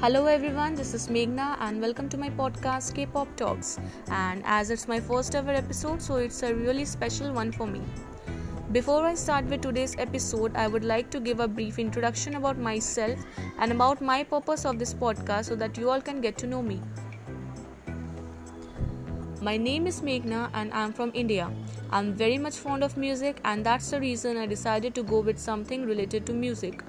Hello everyone, this is Meghna and welcome to my podcast K-pop Talks. And as it's my first ever episode, so it's a really special one for me. Before I start with today's episode, I would like to give a brief introduction about myself and about my purpose of this podcast so that you all can get to know me. My name is Meghna and I'm from India. I'm very much fond of music and that's the reason I decided to go with something related to music.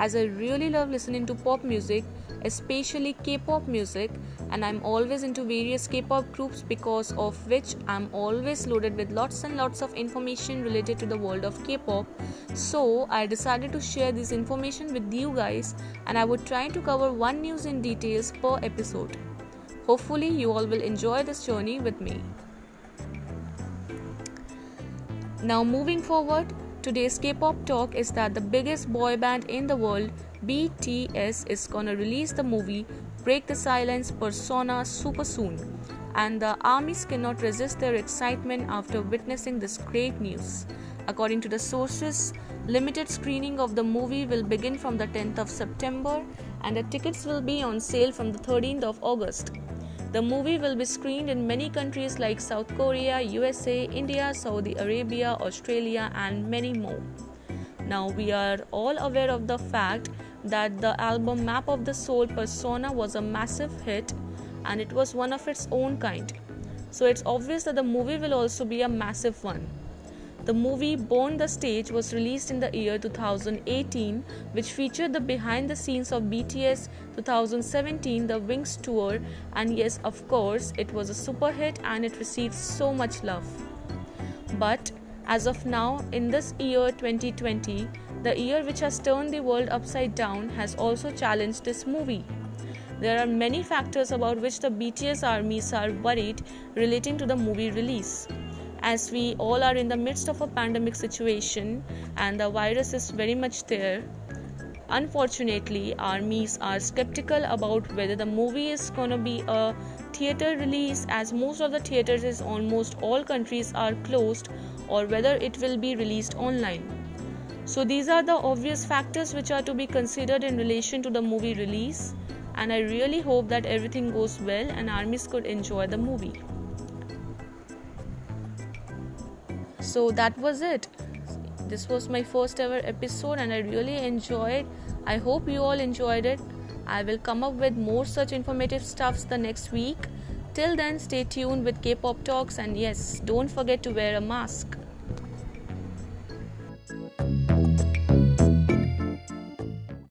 As I really love listening to pop music, especially K-pop music, and I'm always into various K-pop groups because of which I'm always loaded with lots and lots of information related to the world of K-pop. So, I decided to share this information with you guys and I would try to cover one news in details per episode. Hopefully, you all will enjoy this journey with me. Now, moving forward, today's K pop talk is that the biggest boy band in the world, BTS, is gonna release the movie Break the Silence Persona super soon, and the armies cannot resist their excitement after witnessing this great news. According to the sources, limited screening of the movie will begin from the 10th of September and the tickets will be on sale from the 13th of August. The movie will be screened in many countries like South Korea, USA, India, Saudi Arabia, Australia, and many more. Now, we are all aware of the fact that the album Map of the Soul Persona was a massive hit and it was one of its own kind. So, it's obvious that the movie will also be a massive one. The movie Burn the Stage was released in the year 2018, which featured the behind the scenes of BTS 2017 The Wings tour, and yes, of course, it was a super hit and it received so much love. But as of now, in this year 2020, the year which has turned the world upside down has also challenged this movie. There are many factors about which the BTS armies are worried relating to the movie release as we all are in the midst of a pandemic situation and the virus is very much there. Unfortunately armies are skeptical about whether the movie is going to be a theater release as most of the theaters in almost all countries are closed or whether it will be released online. So these are the obvious factors which are to be considered in relation to the movie release and i really hope that everything goes well and armies could enjoy the movie so that was it. This was my first ever episode and i really enjoyed. I hope you all enjoyed it. I will come up with more such informative stuffs the next week. Till then stay tuned with k-pop talks and yes don't forget to wear a mask